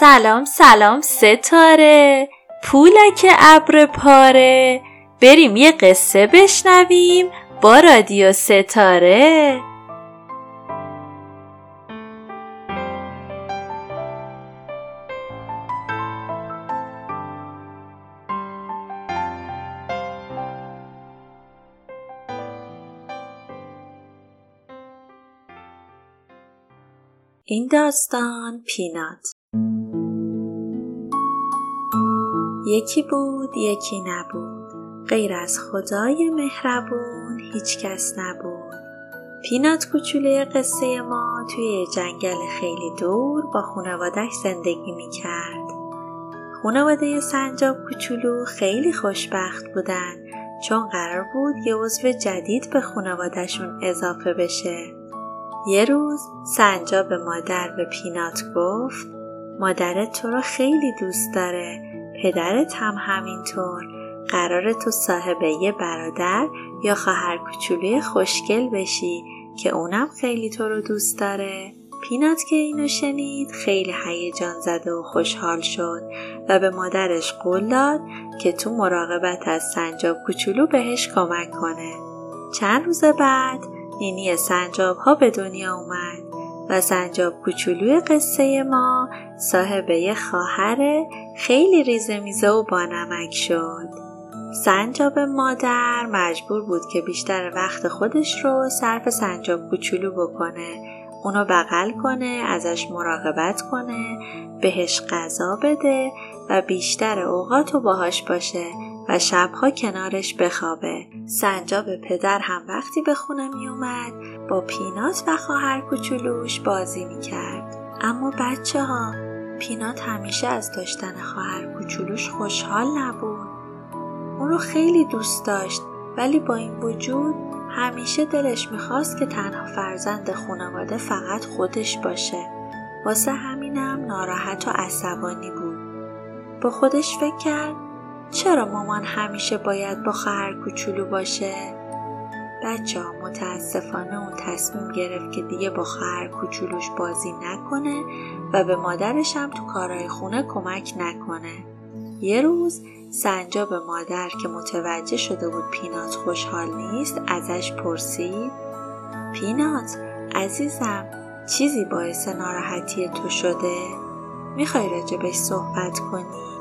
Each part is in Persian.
سلام سلام ستاره. پولک ابر پاره. بریم یه قصه بشنویم با رادیو ستاره. این داستان پینات. یکی بود یکی نبود غیر از خدای مهربون هیچ کس نبود پینات کوچوله قصه ما توی جنگل خیلی دور با خانوادش زندگی می کرد. خانواده سنجاب کوچولو خیلی خوشبخت بودن چون قرار بود یه عضو جدید به خانوادهشون اضافه بشه. یه روز سنجاب مادر به پینات گفت مادرت تو رو خیلی دوست داره پدرت هم همینطور. قرار تو صاحب یه برادر یا خواهر کوچولوی خوشگل بشی که اونم خیلی تو رو دوست داره. پینات که اینو شنید خیلی هیجان زده و خوشحال شد و به مادرش قول داد که تو مراقبت از سنجاب کوچولو بهش کمک کنه. چند روز بعد نینی سنجاب ها به دنیا اومد. و سنجاب کوچولوی قصه ما صاحب یه خواهر خیلی ریزه میزه و بانمک شد. سنجاب مادر مجبور بود که بیشتر وقت خودش رو صرف سنجاب کوچولو بکنه اونو بغل کنه ازش مراقبت کنه بهش غذا بده و بیشتر اوقات رو باهاش باشه و شبها کنارش بخوابه. سنجاب پدر هم وقتی به خونه می اومد با پینات و خواهر کوچولوش بازی می کرد اما بچه ها پینات همیشه از داشتن خواهر کوچولوش خوشحال نبود. اون رو خیلی دوست داشت ولی با این وجود همیشه دلش می‌خواست که تنها فرزند خانواده فقط خودش باشه. واسه همینم ناراحت و عصبانی بود. با خودش فکر کرد چرا مامان همیشه باید با خواهر کوچولو باشه؟ بچه ها متاسفانه اون تصمیم گرفت که دیگه با خواهر کوچولوش بازی نکنه و به مادرش هم تو کارهای خونه کمک نکنه. یه روز سنجاب مادر که متوجه شده بود پینات خوشحال نیست ازش پرسید پینات عزیزم چیزی باعث ناراحتی تو شده؟ می‌خوای راجبش صحبت کنی؟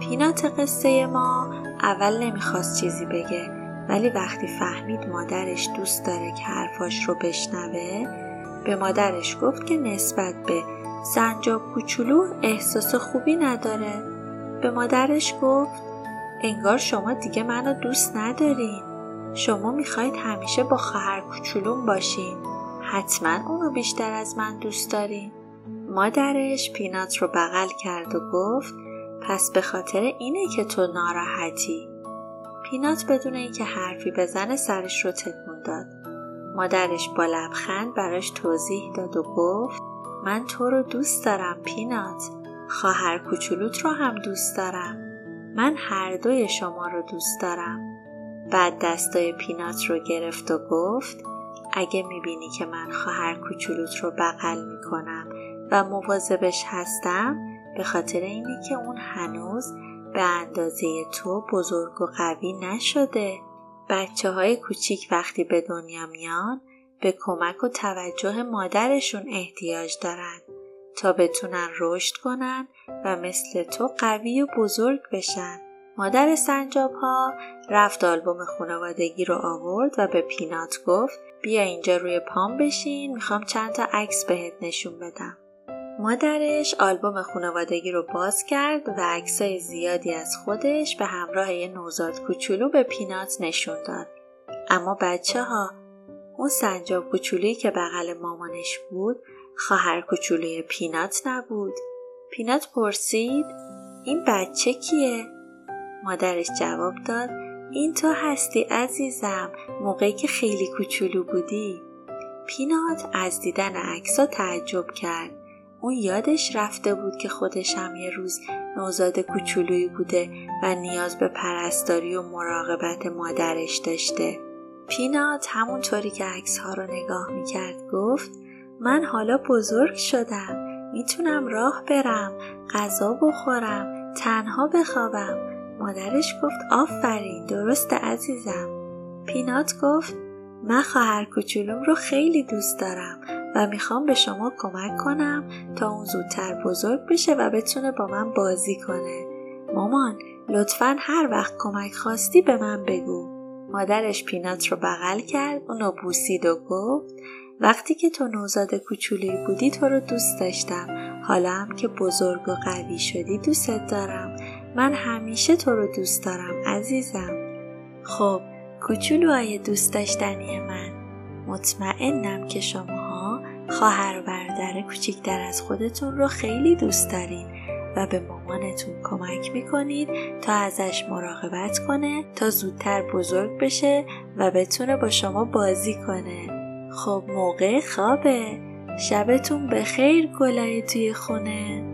پینات قصه ما اول نمی‌خواست چیزی بگه ولی وقتی فهمید مادرش دوست داره که حرفاش رو بشنوه به مادرش گفت که نسبت به سنجاب کوچولو احساس خوبی نداره. به مادرش گفت انگار شما دیگه منو دوست ندارین. شما می‌خواید همیشه با خواهر کوچولوم باشین. حتما اونو بیشتر از من دوست دارین. مادرش پینات رو بغل کرد و گفت پس به خاطر اینه که تو ناراحتی. پینات بدون اینکه حرفی بزنه سرش رو تکون داد. مادرش با لبخند براش توضیح داد و گفت من تو رو دوست دارم پینات. خواهر کوچولوت رو هم دوست دارم. من هر دوی شما رو دوست دارم. بعد دستای پینات رو گرفت و گفت اگه می‌بینی که من خواهر کوچولوت رو بغل می‌کنم و مواظبش هستم به خاطر اینه که اون هنوز به اندازه تو بزرگ و قوی نشده. بچه های کوچیک وقتی به دنیا میان به کمک و توجه مادرشون احتیاج دارن تا بتونن رشد کنن و مثل تو قوی و بزرگ بشن. مادر سنجاب ها رفت آلبوم خانوادگی رو آورد و به پینات گفت بیا اینجا روی پام بشین می‌خوام چند تا عکس بهت نشون بدم. مادرش آلبوم خانوادگی رو باز کرد و عکسای زیادی از خودش به همراه یه نوزاد کوچولو به پینات نشون داد. اما بچه ها اون سنجاب کوچولویی که بغل مامانش بود خواهر کوچولوی پینات نبود. پینات پرسید این بچه کیه؟ مادرش جواب داد این تو هستی عزیزم موقعی که خیلی کوچولو بودی. پینات از دیدن عکسا تعجب کرد اون یادش رفته بود که خودش هم یه روز نوزاد کوچولویی بوده و نیاز به پرستاری و مراقبت مادرش داشته. پینات همونطوری که عکس ها رو نگاه می‌کرد گفت من حالا بزرگ شدم می‌تونم راه برم غذا بخورم تنها بخوابم مادرش گفت آفرین درست عزیزم پینات گفت من خواهر کوچولوم رو خیلی دوست دارم و می‌خوام به شما کمک کنم تا اون زودتر بزرگ بشه و بتونه با من بازی کنه. مامان لطفا هر وقت کمک خواستی به من بگو. مادرش پینات رو بغل کرد اونو بوسید و گفت وقتی که تو نوزاد کوچولی بودی تو رو دوست داشتم. حالا هم که بزرگ و قوی شدی دوستت دارم. من همیشه تو رو دوست دارم عزیزم. خب کوچولوهای دوست داشتنی من. مطمئنم که شماها خواهر و برادر کوچیکتر از خودتون رو خیلی دوست دارین و به مامانتون کمک می‌کنید تا ازش مراقبت کنه تا زودتر بزرگ بشه و بتونه با شما بازی کنه. خب موقع خوابه. شبتون به خیر گلای توی خونه.